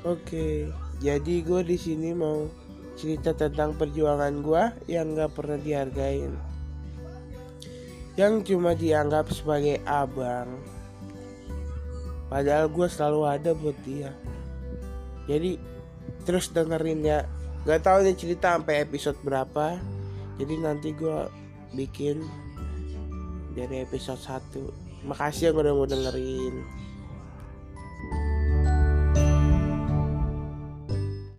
Oke, jadi gue di sini mau cerita tentang perjuangan gue yang gak pernah dihargain, yang cuma dianggap sebagai abang. Padahal gue selalu ada buat dia. Jadi terus dengerin ya. Gak tau nih cerita sampai episode berapa. Jadi nanti gue bikin dari episode 1 Makasih yang udah mau dengerin.